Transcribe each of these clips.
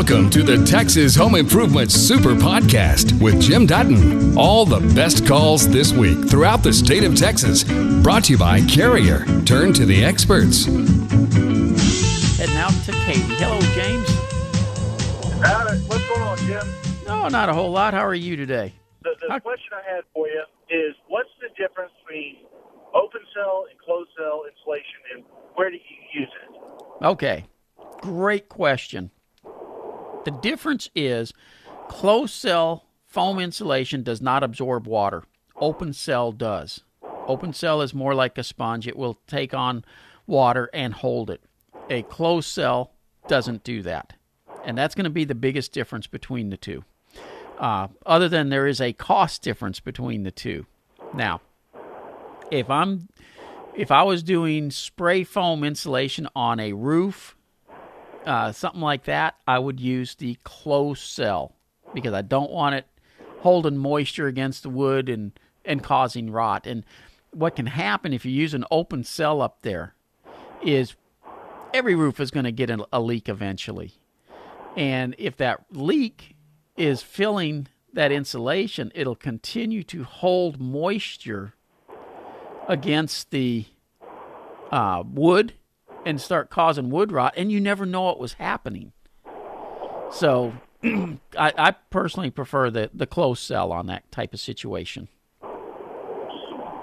Welcome to the Texas Home Improvement Super Podcast with Jim Dutton. All the best calls this week throughout the state of Texas. Brought to you by Carrier. Turn to the experts. Heading out to Katy. Hello, James. Howdy. What's going on, Jim? No, not a whole lot. How are you today? The, the How- question I had for you is what's the difference between open cell and closed cell insulation and where do you use it? Okay. Great question. The difference is closed cell foam insulation does not absorb water. Open cell does. Open cell is more like a sponge. It will take on water and hold it. A closed cell doesn't do that. And that's going to be the biggest difference between the two. Uh, other than there is a cost difference between the two. Now, if I'm if I was doing spray foam insulation on a roof, uh, something like that, I would use the closed cell because I don't want it holding moisture against the wood and, and causing rot. And what can happen if you use an open cell up there is every roof is going to get a, leak eventually. And if that leak is filling that insulation, it'll continue to hold moisture against the uh, wood and start causing wood rot, and you never know what was happening. So, I, I personally prefer the the closed cell on that type of situation. All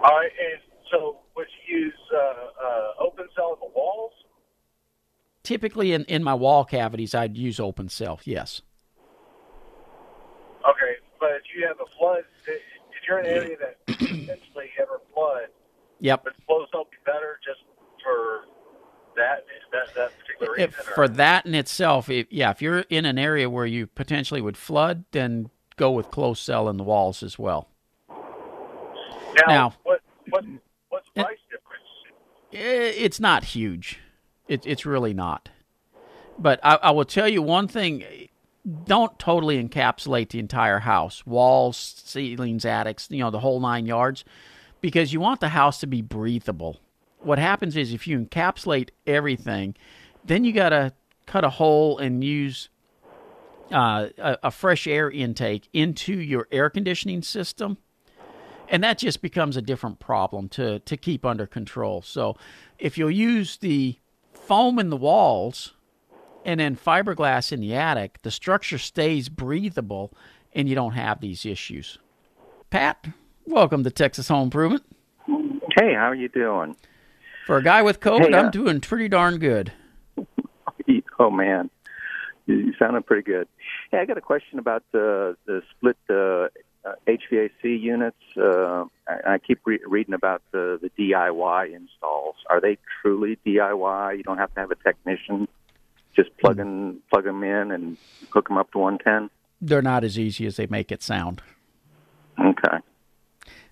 right, and so would you use uh, uh, open cell in the walls? Typically, in, in my wall cavities, I'd use open cell. Yes. Okay, but if you have a flood, if you're in an area that potentially ever flood, Yep. would closed cell be better just that that, If, for that in itself, if, yeah, if you're in an area where you potentially would flood, then go with closed cell in the walls as well. now, now- what what what's the price difference? Eh, it's not huge. It, it's really not. But I, I will tell you one thing: don't totally encapsulate the entire house, walls, ceilings, attics, you know, the whole nine yards, because you want the house to be breathable. What happens is if you encapsulate everything, then you got to cut a hole and use uh, a, a fresh air intake into your air conditioning system and that just becomes a different problem to to keep under control. So, if you'll use the foam in the walls and then fiberglass in the attic, the structure stays breathable, and you don't have these issues. Pat, welcome to Texas Home Improvement. Hey, how are you doing? For a guy with COVID, Hey, uh, I'm doing pretty darn good. Oh man, you sounded pretty good. Hey, I got a question about the the split uh, uh, HVAC units. Uh, I, I keep re- reading about the the DIY installs. Are they truly DIY? You don't have to have a technician. Just plug in, plug them in, and hook them up to 110. They're not as easy as they make it sound. Okay.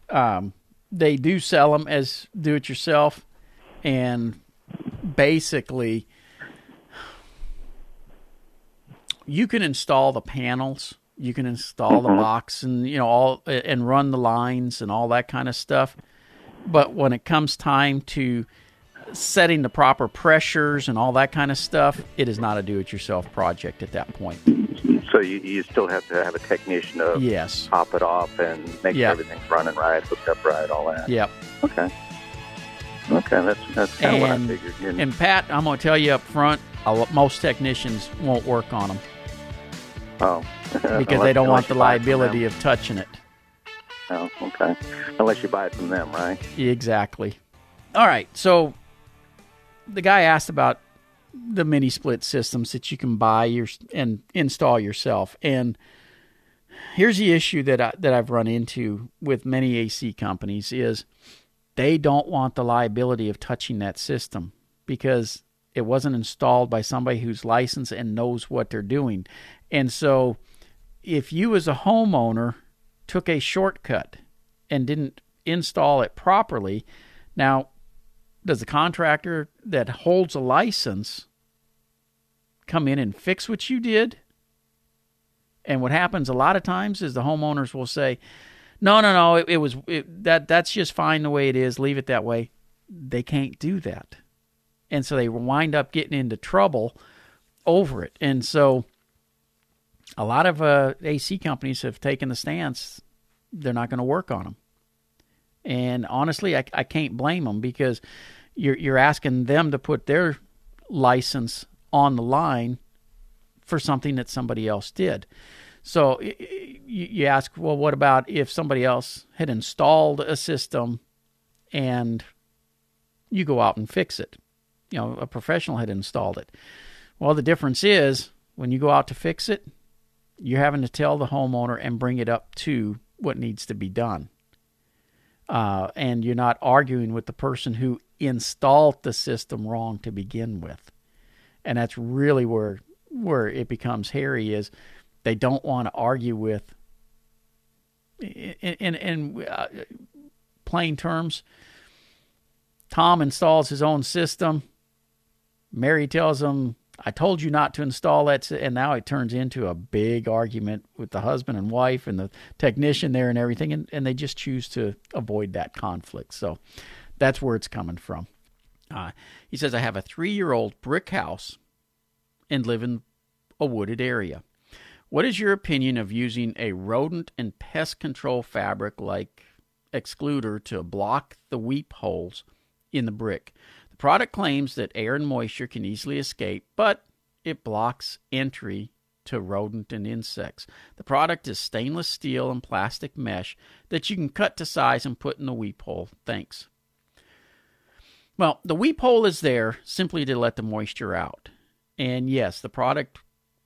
um, they do sell them as do it yourself and basically you can install the panels you can install the mm-hmm. box and you know all and run the lines and all that kind of stuff but when it comes time to setting the proper pressures and all that kind of stuff it is not a do it yourself project at that point So you, you still have to have a technician to yes top it off and make Yeah. sure everything's running right, hooked up right, all that. yep Okay. Okay, that's that's kind of what I And- figured. You- And Pat, I'm going to tell you up front, a- most technicians won't work on them oh, because they don't want the liability of touching it. Oh, okay. Unless you buy it from them, right? Exactly. All right. So the guy asked about the mini split systems that you can buy your, and install yourself. And here's the issue that I, that I've run into with many AC companies is they don't want the liability of touching that system because it wasn't installed by somebody who's licensed and knows what they're doing. And so if you as a homeowner took a shortcut and didn't install it properly, now does the contractor that holds a license come in and fix what you did? And what happens a lot of times is the homeowners will say, "No, no, no, it, it was it, that that's just fine the way it is. Leave it that way." They can't do that, and so they wind up getting into trouble over it. And so a lot of uh, AC companies have taken the stance they're not going to work on them. And honestly, I, I can't blame them because you're you're asking them to put their license on the line for something that somebody else did. So you ask, well, what about if somebody else had installed a system and you go out and fix it? You know, a professional had installed it. Well, the difference is when you go out to fix it, you're having to tell the homeowner and bring it up to what needs to be done. Uh, and you're not arguing with the person who installed the system wrong to begin with. And that's really where where it becomes hairy is they don't want to argue with in in, in uh, plain terms Tom installs his own system. Mary tells him I told you not to install that, and now it turns into a big argument with the husband and wife and the technician there and everything, and, and they just choose to avoid that conflict. So that's where it's coming from. Uh, he says, I have a three year old brick house and live in a wooded area. What is your opinion of using a rodent and pest control fabric like Xcluder to block the weep holes in the brick? The product claims that air and moisture can easily escape, but it blocks entry to rodent and insects. The product is stainless steel and plastic mesh that you can cut to size and put in the weep hole. Thanks. Well, the weep hole is there simply to let the moisture out. And yes, the product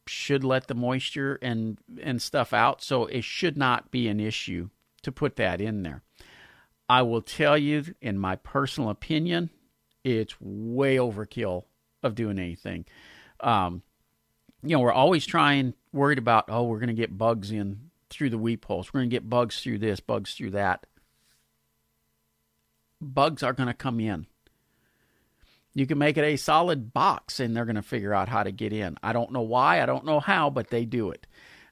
should let the moisture and and stuff out, so it should not be an issue to put that in there. I will tell you in my personal opinion, it's way overkill of doing anything. Um, you know, we're always trying, worried about, oh, we're going to get bugs in through the weep holes. We're going to get bugs through this, bugs through that. Bugs are going to come in. You can make it a solid box and they're going to figure out how to get in. I don't know why, I don't know how, but they do it.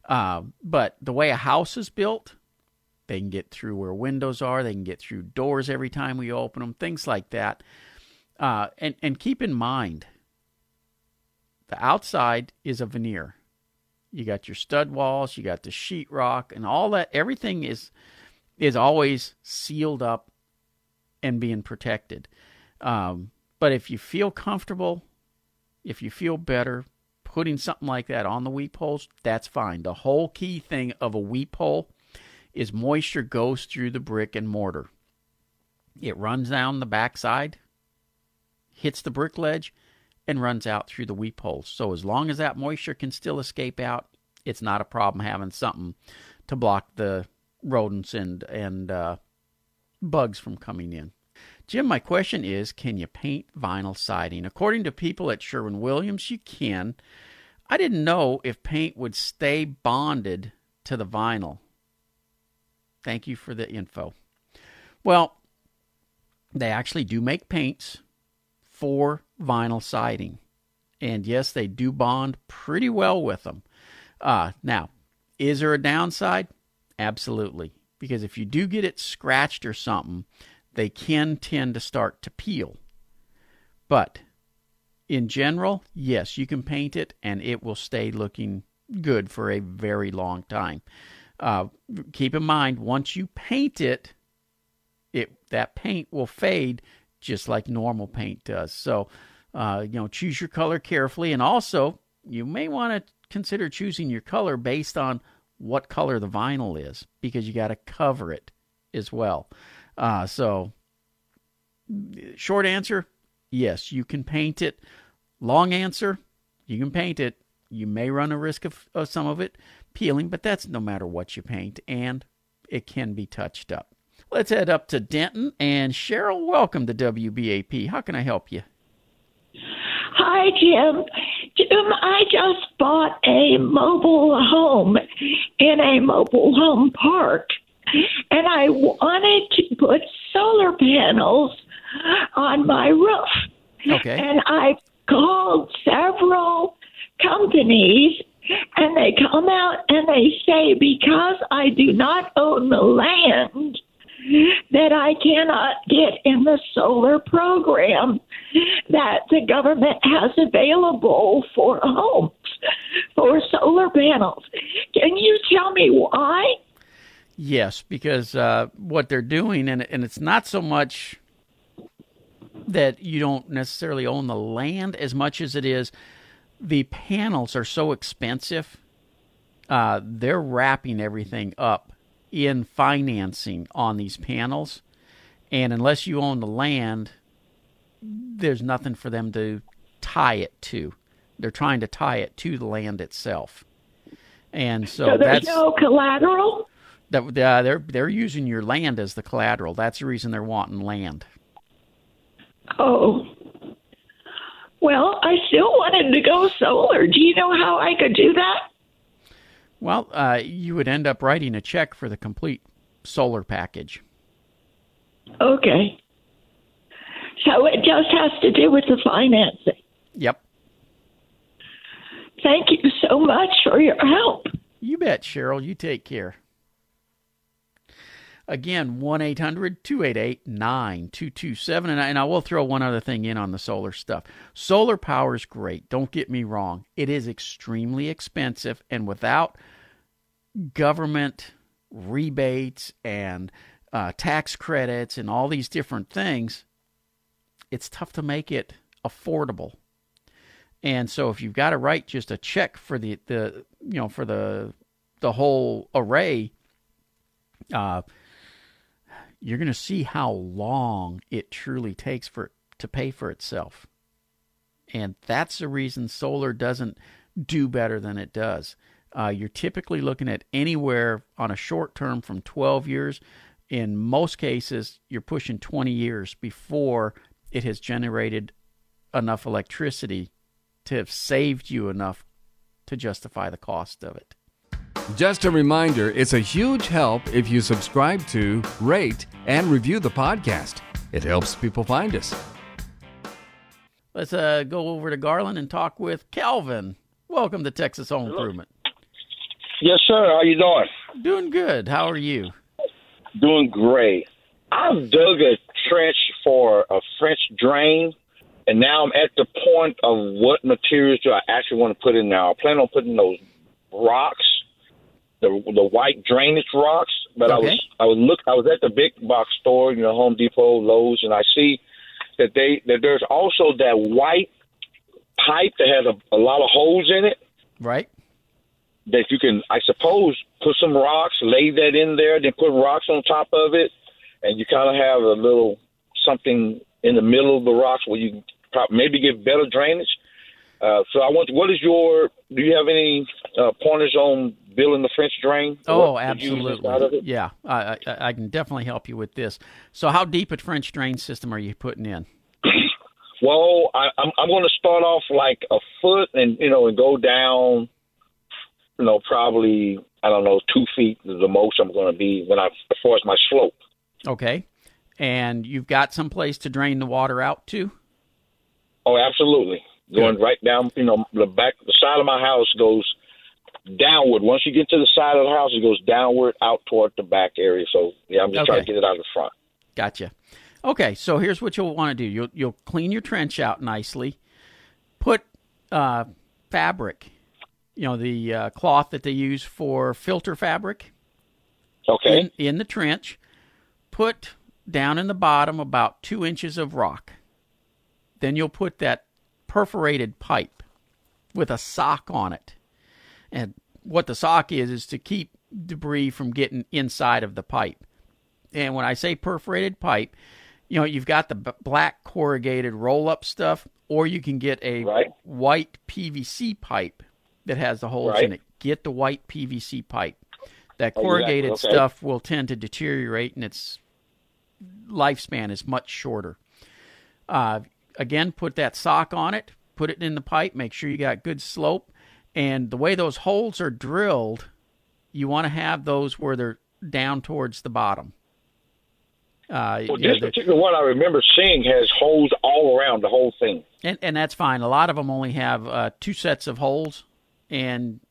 Uh, but the way a house is built, they can get through where windows are, they can get through doors every time we open them, things like that. Uh, and, and keep in mind, the outside is a veneer. You got your stud walls, you got the sheetrock, and all that. Everything is is always sealed up and being protected. Um, but if you feel comfortable, if you feel better putting something like that on the weep holes, that's fine. The whole key thing of a weep hole is moisture goes through the brick and mortar. It runs down the backside hits the brick ledge, and runs out through the weep holes. So as long as that moisture can still escape out, it's not a problem having something to block the rodents and and uh, bugs from coming in. Jim, my question is can you paint vinyl siding? According to people at Sherwin Williams, you can. I didn't know if paint would stay bonded to the vinyl. Thank you for the info. Well, they actually do make paints for vinyl siding. And yes, they do bond pretty well with them. Uh, now, is there a downside? Absolutely. Because if you do get it scratched or something, they can tend to start to peel. But in general, yes, you can paint it and it will stay looking good for a very long time. Uh, keep in mind, once you paint it, it that paint will fade just like normal paint does. So, uh, you know, choose your color carefully. And also, you may want to consider choosing your color based on what color the vinyl is because you got to cover it as well. Uh, so, short answer yes, you can paint it. Long answer you can paint it. You may run a risk of, of some of it peeling, but that's no matter what you paint, and it can be touched up. Let's head up to Denton. And Cheryl, welcome to WBAP. How can I help you? Hi, Jim. Jim, I just bought a mobile home in a mobile home park, and I wanted to put solar panels on my roof. Okay. And I called several companies and they come out and they say because I do not own the land that I cannot get in the solar program that the government has available for homes for solar panels. Can you tell me why? Yes, because uh, what they're doing, and and it's not so much that you don't necessarily own the land as much as it is the panels are so expensive. Uh, they're wrapping everything up in financing on these panels, and unless you own the land, there's nothing for them to tie it to. They're trying to tie it to the land itself, and so, So there's that's no collateral? That uh, they're they're using your land as the collateral. That's the reason they're wanting land. Oh. Well, I still wanted to go solar. Do you know how I could do that? Well, uh, you would end up writing a check for the complete solar package. Okay. So it just has to do with the financing. Yep, Thank you so much for your help. you bet, Cheryl. You take care. Again, 1 800 288 9227. And I will throw one other thing in on the solar stuff. Solar power is great. Don't get me wrong. It is extremely expensive. And without government rebates and uh, tax credits and all these different things, it's tough to make it affordable. And so if you've got to write just a check for the, the you know for the the whole array, uh, you're going to see how long it truly takes for to pay for itself. And that's the reason solar doesn't do better than it does. Uh, you're typically looking at anywhere on a short term from 12 years. In most cases, you're pushing 20 years before it has generated enough electricity to have saved you enough to justify the cost of it. Just a reminder it's a huge help if you subscribe to, rate, and review the podcast. It helps people find us. Let's uh, go over to Garland and talk with Calvin. Welcome to Texas Home Improvement. Yes, sir. How you doing? Doing good. How are you? Doing great. I've dug a trench for a French drain, and now I'm at the point of what materials do I actually want to put in there. I plan on putting those rocks, the the white drainage rocks. But I was I was look I was at the big box store, you know, Home Depot, Lowe's, and I see that they that there's also that white pipe that has a, a lot of holes in it. Right? that you can, I suppose, put some rocks, lay that in there, then put rocks on top of it, and you kind of have a little something in the middle of the rocks where you maybe get better drainage. Uh, so I want. What is your? Do you have any uh, pointers on building the French drain? Oh, What to use inside of absolutely. Yeah, I, I, I can definitely help you with this. So, how deep a French drain system are you putting in? Well, I, I'm I'm going to start off like a foot, and you know, and go down. You know, probably I don't know two feet is the most I'm going to be when I as far as my slope. Okay. And you've got some place to drain the water out to? Oh, absolutely. Going right down, you know, the back, the side of my house goes downward. Once you get to the side of the house, it goes downward out toward the back area. So, yeah, I'm just trying to get it out of the front. Gotcha. Okay, so here's what you'll want to do. You'll you'll clean your trench out nicely. Put uh, fabric, you know, the uh, cloth that they use for filter fabric Okay. in, in the trench. Put down in the bottom about two inches of rock. Then you'll put that perforated pipe with a sock on it. And what the sock is, is to keep debris from getting inside of the pipe. And when I say perforated pipe, you know, you've got the b- black corrugated roll up stuff, or you can get a Right. white PVC pipe that has the holes in it. Get the white PVC pipe. That Oh, yeah, corrugated okay. stuff will tend to deteriorate and its lifespan is much shorter. Uh, again, put that sock on it, put it in the pipe, make sure you got good slope. And the way those holes are drilled, you want to have those where they're down towards the bottom. Uh, Well, know, this the- particular one I remember seeing has holes all around the whole thing. and and that's fine. A lot of them only have uh, two sets of holes, and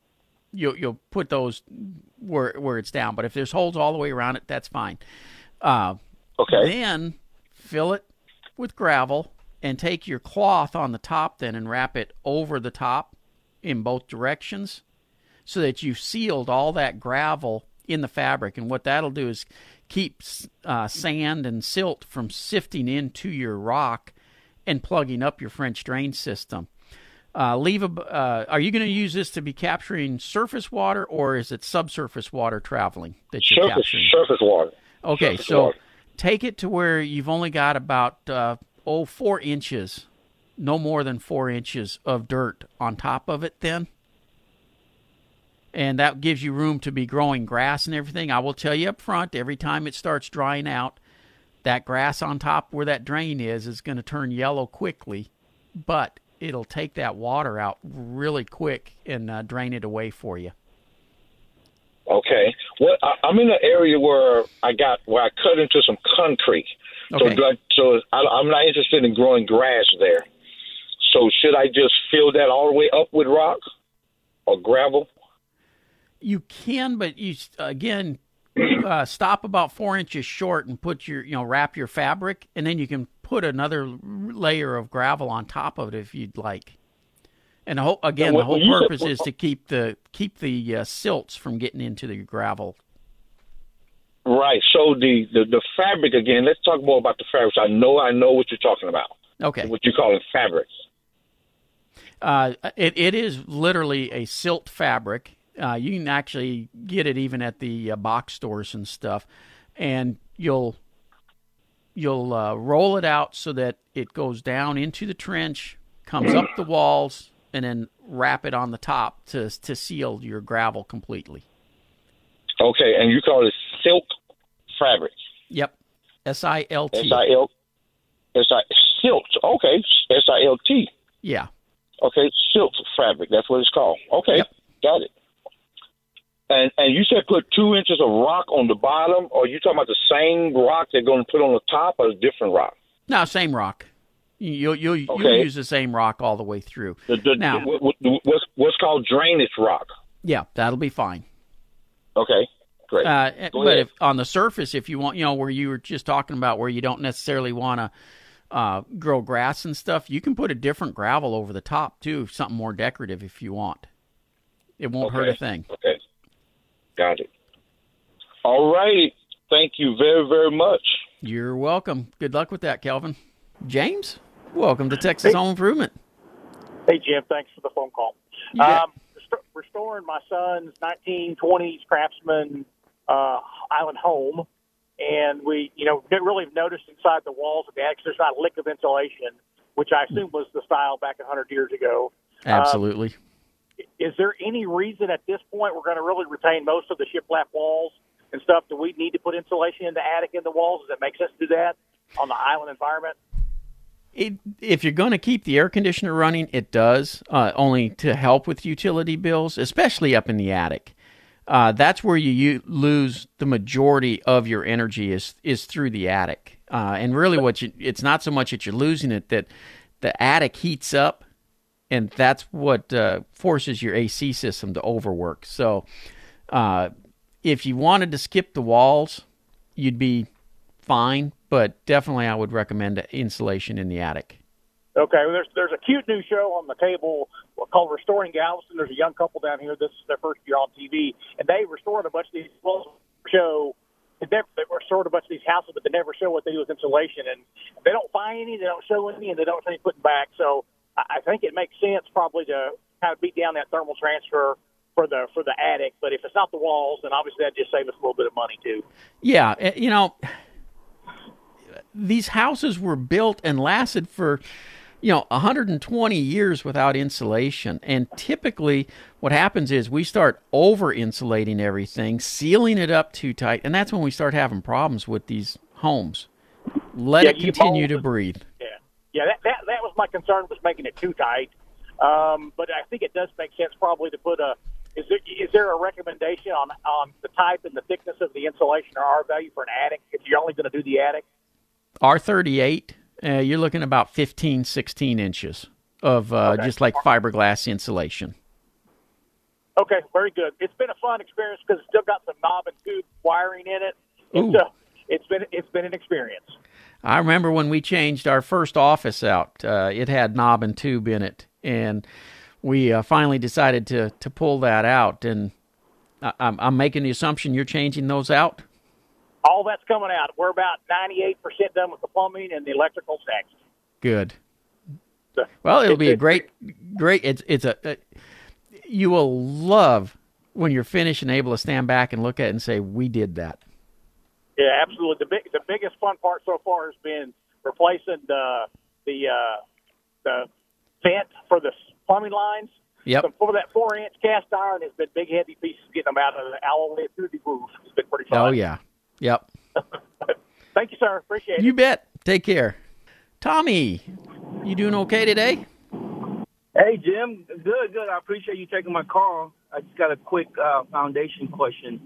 you'll you'll put those where where it's down. But if there's holes all the way around it, that's fine. Uh, Okay. Then fill it with gravel and take your cloth on the top then and wrap it over the top in both directions so that you've sealed all that gravel in the fabric. And what that'll do is keep uh, sand and silt from sifting into your rock and plugging up your French drain system. Uh, leave a. Uh, are you going to use this to be capturing surface water, or is it subsurface water traveling that you're surface, capturing? Surface water. Okay, surface so water. take it to where you've only got about uh, oh four inches, no more than four inches of dirt on top of it. Then, and that gives you room to be growing grass and everything. I will tell you up front, every time it starts drying out, that grass on top where that drain is is going to turn yellow quickly, but it'll take that water out really quick and uh, drain it away for you. Okay. Well, I, I'm in an area where I got where I cut into some concrete. Okay. So, so I, I'm not interested in growing grass there. So should I just fill that all the way up with rock or gravel? You can, but you again uh, stop about four inches short and put your you know wrap your fabric, and then you can put another layer of gravel on top of it if you'd like. And the whole, again, Now, the whole said- purpose is to keep the keep the uh, silts from getting into the gravel. Right. So the, the the fabric again. Let's talk more about the fabrics. I know I know what you're talking about. Okay, What you call it fabrics. Uh, it it is literally a silt fabric. Uh, you can actually get it even at the uh, box stores and stuff, and you'll you'll uh, roll it out so that it goes down into the trench, comes up the walls, and then wrap it on the top to to seal your gravel completely. Okay, and you call it silk fabric. Yep, S I L S T. I L S I silt. Okay, S I L T. Yeah, Okay, silt fabric. That's what it's called. Okay, Yep. got it. And and you said put two inches of rock on the bottom, or you talking about the same rock they're going to put on the top, or a different rock? no, same rock. You'll you'll, you'll use the same rock all the way through. The, the, Now- what, what, what's what's called drainage rock. Yeah, that'll be fine. Okay, great. Uh, but if on the surface, if you want, you know, where you were just talking about, where you don't necessarily want to uh, grow grass and stuff, you can put a different gravel over the top too, something more decorative if you want. It won't hurt a thing. Okay, got it. All righty. Thank you very very much. You're welcome. Good luck with that, Kelvin. James, welcome to Texas Home Improvement. Hey, Jim, thanks for the phone call. You bet. Um, rest- restoring my son's 1920s craftsman uh, island home, and we, you know, didn't really notice inside the walls of the attic there's not a lick of insulation, which I assume was the style back 100 years ago. Absolutely. Is there any reason at this point we're going to really retain most of the shiplap walls and stuff? Do we need to put insulation in the attic in the walls? Does it make sense to do that on the island environment? It, if you're going to keep the air conditioner running, it does, uh, only to help with utility bills, especially up in the attic. Uh, that's where you, you lose the majority of your energy is is through the attic. Uh, and really, what you, it's not so much that you're losing it that the attic heats up, and that's what uh, forces your AC system to overwork. So, uh, if you wanted to skip the walls, you'd be fine. But definitely, I would recommend insulation in the attic. Okay, well, there's there's a cute new show on the cable called Restoring Galveston. There's a young couple down here. This is their first year on TV, and they restored a bunch of these well show. They never they restored a bunch of these houses, but they never show what they do with insulation, and they don't find any, they don't show any, and they don't any putting back. So I think it makes sense probably to kind of beat down that thermal transfer for the for the attic. But if it's not the walls, then obviously that just save us a little bit of money too. Yeah, eh, you know, these houses were built and lasted for, you know, 120 years without insulation. And typically, what happens is we start over insulating everything, sealing it up too tight, and that's when we start having problems with these homes. Let Yeah, it continue to breathe. Yeah, yeah. That that that was my concern was making it too tight. Um, but I think it does make sense probably to put a. Is there is there a recommendation on on the type and the thickness of the insulation or R value for an attic if you're only going to do the attic? R38, uh, you're looking about 15, 16 inches of uh, Okay. just like fiberglass insulation. Okay, very good. It's been a fun experience because it's still got some knob and tube wiring in it. It's Ooh. uh, it's been it's been an experience. I remember when we changed our first office out, uh, it had knob and tube in it. And we uh, finally decided to to pull that out, and I, I'm, I'm making the assumption you're changing those out. All that's coming out. We're about 98% done with the plumbing and the electrical. Good. Well, it'll be a great, great. It's it's a, a you will love when you're finished and able to stand back and look at it and say, "We did that." Yeah, absolutely. The big, the biggest fun part so far has been replacing the the uh, the vent for the plumbing lines. Yep. So for that four inch cast iron has been big heavy pieces getting them out of the all through the roof. It's been pretty fun. Oh yeah. Yep. Thank you, sir. Appreciate it. You bet. Take care. Tommy, you doing okay today? Hey, Jim. Good, good. I appreciate you taking my call. I just got a quick uh, foundation question.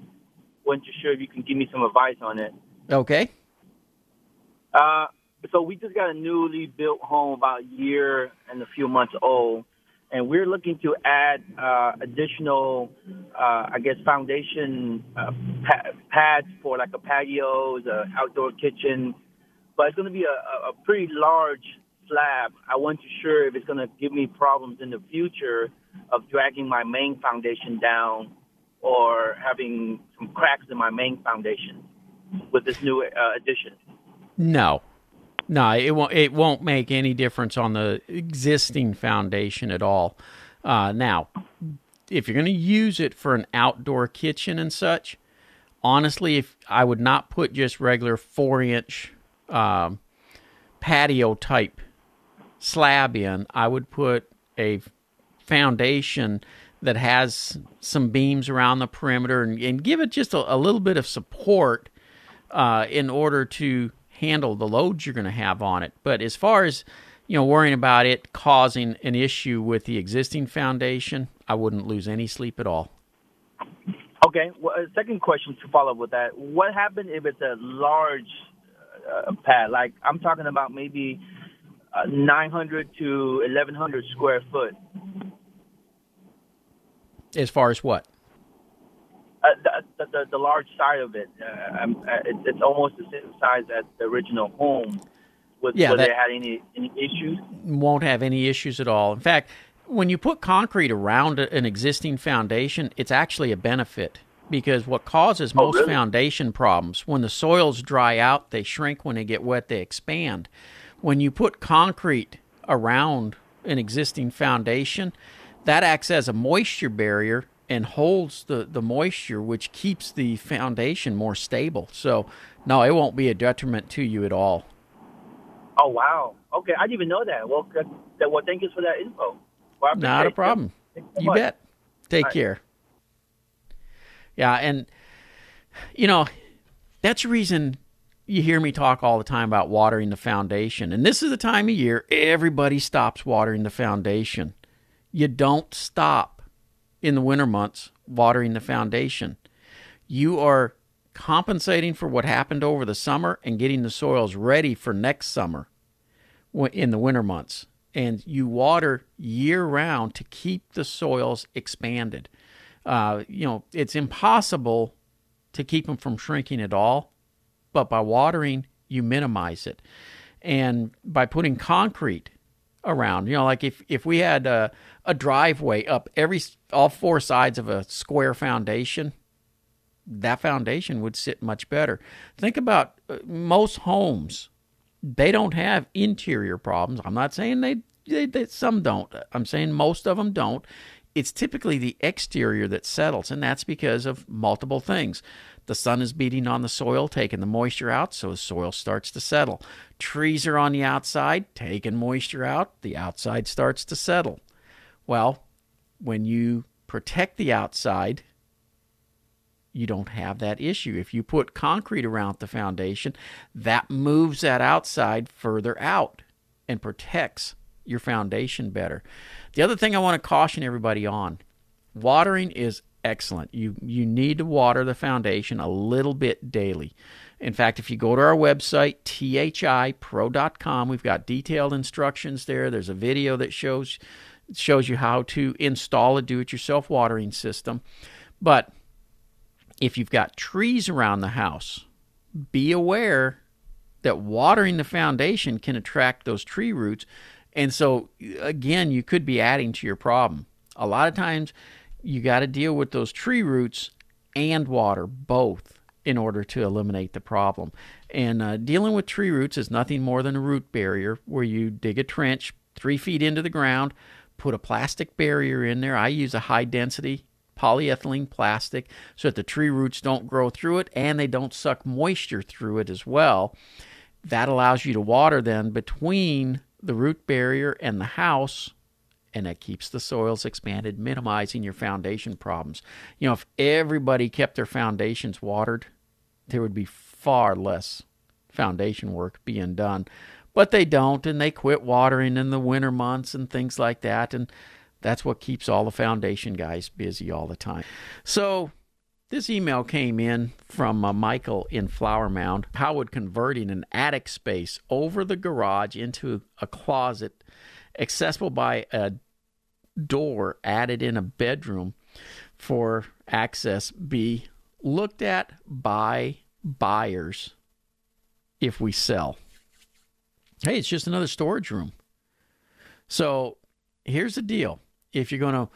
Wasn't too sure if you can give me some advice on it. Okay. Uh, so we just got a newly built home about a year and a few months old, and we're looking to add uh, additional, uh, I guess, foundation uh, pa- pads for like a patio, the outdoor kitchen. But it's going to be a, a pretty large slab. I wasn't sure if it's going to give me problems in the future of dragging my main foundation down or having some cracks in my main foundation with this new uh, addition. No. No, it won't. It won't make any difference on the existing foundation at all. Uh, now, if you're going to use it for an outdoor kitchen and such, honestly, if I would not put just regular four inch um, patio type slab in, I would put a foundation that has some beams around the perimeter and, and give it just a, a little bit of support uh, in order to handle the loads you're going to have on it. But as far as you know, worrying about it causing an issue with the existing foundation, I wouldn't lose any sleep at all. Okay. Well, a second question to follow up with that: What happens if it's a large uh, pad? Like I'm talking about maybe uh, 900 to 1100 square foot. As far as what? Uh, the, the, the, large side of it, uh, um, uh, it, it's almost the same size as the original home. Was, Yeah, that- there had any any issues? won't have any issues at all. In fact, when you put concrete around an existing foundation, it's actually a benefit because what causes most really? foundation problems when the soils dry out, they shrink. When they get wet, they expand. When you put concrete around an existing foundation, that acts as a moisture barrier and holds the, the moisture, which keeps the foundation more stable. So, no, it won't be a detriment to you at all. Oh wow. Okay, I didn't even know that. Well, that, that- well, thank you for that info. Well, Not a problem. You so You much. bet. Take All right. care. Yeah, and you know, that's the reason you hear me talk all the time about watering the foundation. And this is the time of year everybody stops watering the foundation. You don't stop in the winter months watering the foundation. You are compensating for what happened over the summer and getting the soils ready for next summer in the winter months. And you water year round to keep the soils expanded. Uh, you know, it's impossible to keep them from shrinking at all, but by watering, you minimize it. And by putting concrete around, you know, like if, if we had a, a driveway up every all four sides of a square foundation, that foundation would sit much better. Think about uh, most homes they don't have interior problems. I'm not saying they, they, they some don't. I'm saying most of them don't. It's typically the exterior that settles, and that's because of multiple things. The sun is beating on the soil, taking the moisture out, so the soil starts to settle. Trees are on the outside, taking moisture out, the outside starts to settle. Well, when you protect the outside, you don't have that issue. If you put concrete around the foundation, that moves that outside further out and protects your foundation better. The other thing I want to caution everybody on watering is excellent. You you need to water the foundation a little bit daily. In fact, if you go to our website thipro.com, we've got detailed instructions there. There's a video that shows shows you how to install a do-it-yourself watering system. But if you've got trees around the house, be aware that watering the foundation can attract those tree roots. And so, again, you could be adding to your problem. A lot of times you got to deal with those tree roots and water, both, in order to eliminate the problem. And uh, dealing with tree roots is nothing more than a root barrier where you dig a trench three feet into the ground, put a plastic barrier in there. I use a high density polyethylene plastic so that the tree roots don't grow through it and they don't suck moisture through it as well. That allows you to water then between the root barrier and the house and that keeps the soils expanded, minimizing your foundation problems. You know, if everybody kept their foundations watered, there would be far less foundation work being done. But they don't, and they quit watering in the winter months and things like that. And that's what keeps all the foundation guys busy all the time. So, this email came in from uh, Michael in Flower Mound. How would converting an attic space over the garage into a closet accessible by a door added in a bedroom for access be looked at by buyers if we sell? Hey, it's just another storage room. So here's the deal if you're going to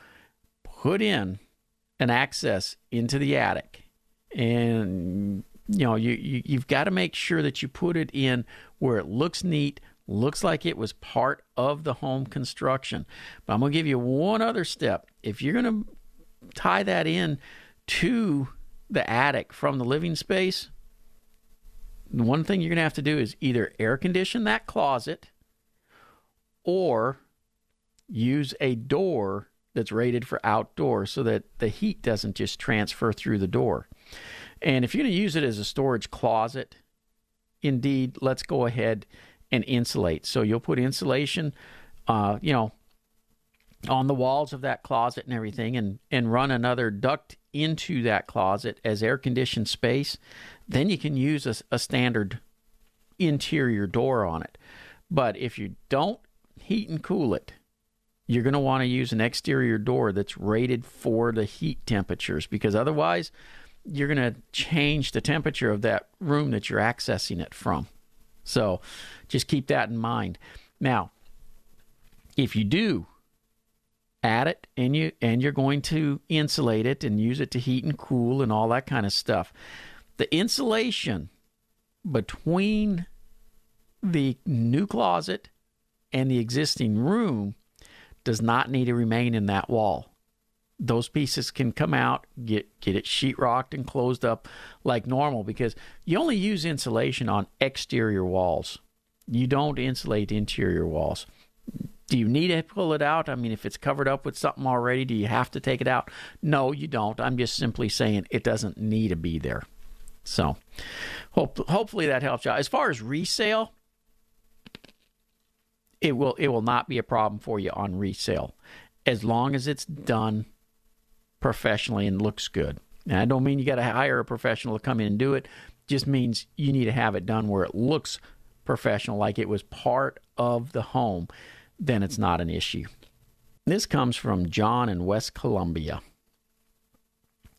put in an access into the attic. And you know you, you you've got to make sure that you put it in where it looks neat looks like it was part of the home construction. But i'm going to give you one other step. If you're going to tie that in to the attic from the living space one thing you're going to have to do is either air condition that closet or use a door that's rated for outdoor so that the heat doesn't just transfer through the door. And if you're going to use it as a storage closet, indeed, let's go ahead and insulate. So you'll put insulation, uh, you know, on the walls of that closet and everything, and and run another duct into that closet as air conditioned space. Then you can use a, a standard interior door on it. But if you don't heat and cool it, you're going to want to use an exterior door that's rated for the heat temperatures because otherwise you're going to change the temperature of that room that you're accessing it from. So just keep that in mind. Now, if you do add it and you and you're going to insulate it and use it to heat and cool and all that kind of stuff, the insulation between the new closet and the existing room does not need to remain in that wall. Those pieces can come out, get get it sheetrocked and closed up like normal because you only use insulation on exterior walls. You don't insulate interior walls. Do you need to pull it out? I mean, if it's covered up with something already, do you have to take it out? No, you don't. I'm just simply saying it doesn't need to be there. So, hope, hopefully that helps you out. As far as resale, it will it will not be a problem for you on resale as long as it's done professionally and looks good. Now, I don't mean you got to hire a professional to come in and do it. Just means you need to have it done where it looks professional, like it was part of the home. Then it's not an issue. This comes from John in West Columbia.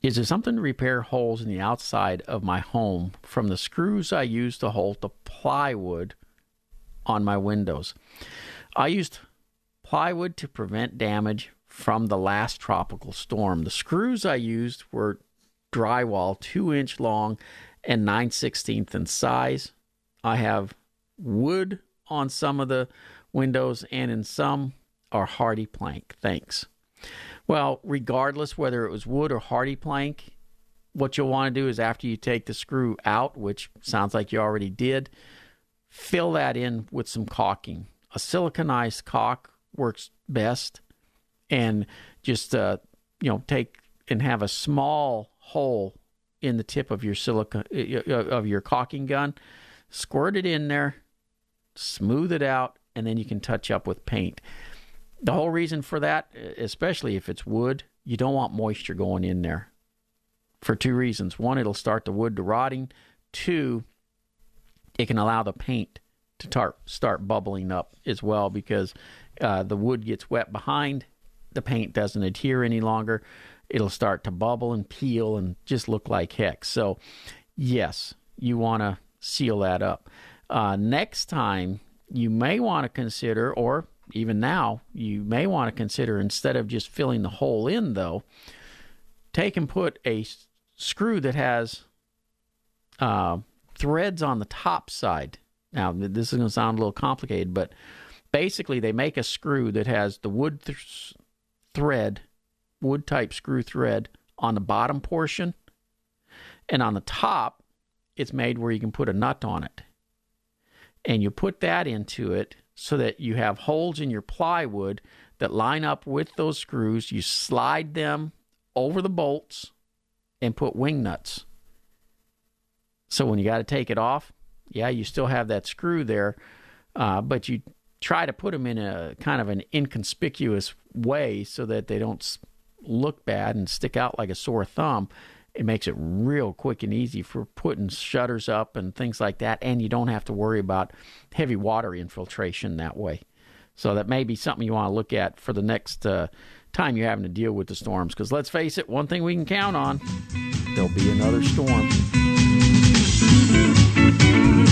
Is there something to repair holes in the outside of my home from the screws I use to hold the plywood on my windows. I used plywood to prevent damage from the last tropical storm. The screws I used were drywall, two inch long and 9 16th in size. I have wood on some of the windows, and in some are HardiePlank. Thanks. Well, regardless whether it was wood or HardiePlank, what you'll want to do is after you take the screw out, which sounds like you already did, fill that in with some caulking. A siliconized caulk works best, and just uh, you know take and have a small hole in the tip of your silica uh, of your caulking gun. Squirt it in there, smooth it out, and then you can touch up with paint. The whole reason for that, especially if it's wood, you don't want moisture going in there for two reasons. One, it'll start the wood to rotting. Two, it can allow the paint to tar- start bubbling up as well because uh, the wood gets wet behind, the paint doesn't adhere any longer. It'll start to bubble and peel and just look like heck. So, yes, you want to seal that up. Uh, next time, you may want to consider, or even now, you may want to consider instead of just filling the hole in, though, take and put a s- screw that has uh, threads on the top side. Now, this is going to sound a little complicated, but basically, they make a screw that has the wood th- thread, wood type screw thread on the bottom portion, and on the top, it's made where you can put a nut on it. And you put that into it so that you have holes in your plywood that line up with those screws. You slide them over the bolts and put wing nuts. So when you got to take it off, yeah, you still have that screw there, uh, but you try to put them in a kind of an inconspicuous way so that they don't look bad and stick out like a sore thumb. It makes it real quick and easy for putting shutters up and things like that, and you don't have to worry about heavy water infiltration that way. So that may be something you want to look at for the next uh, time you're having to deal with the storms. Because let's face it, one thing we can count on: there'll be another storm.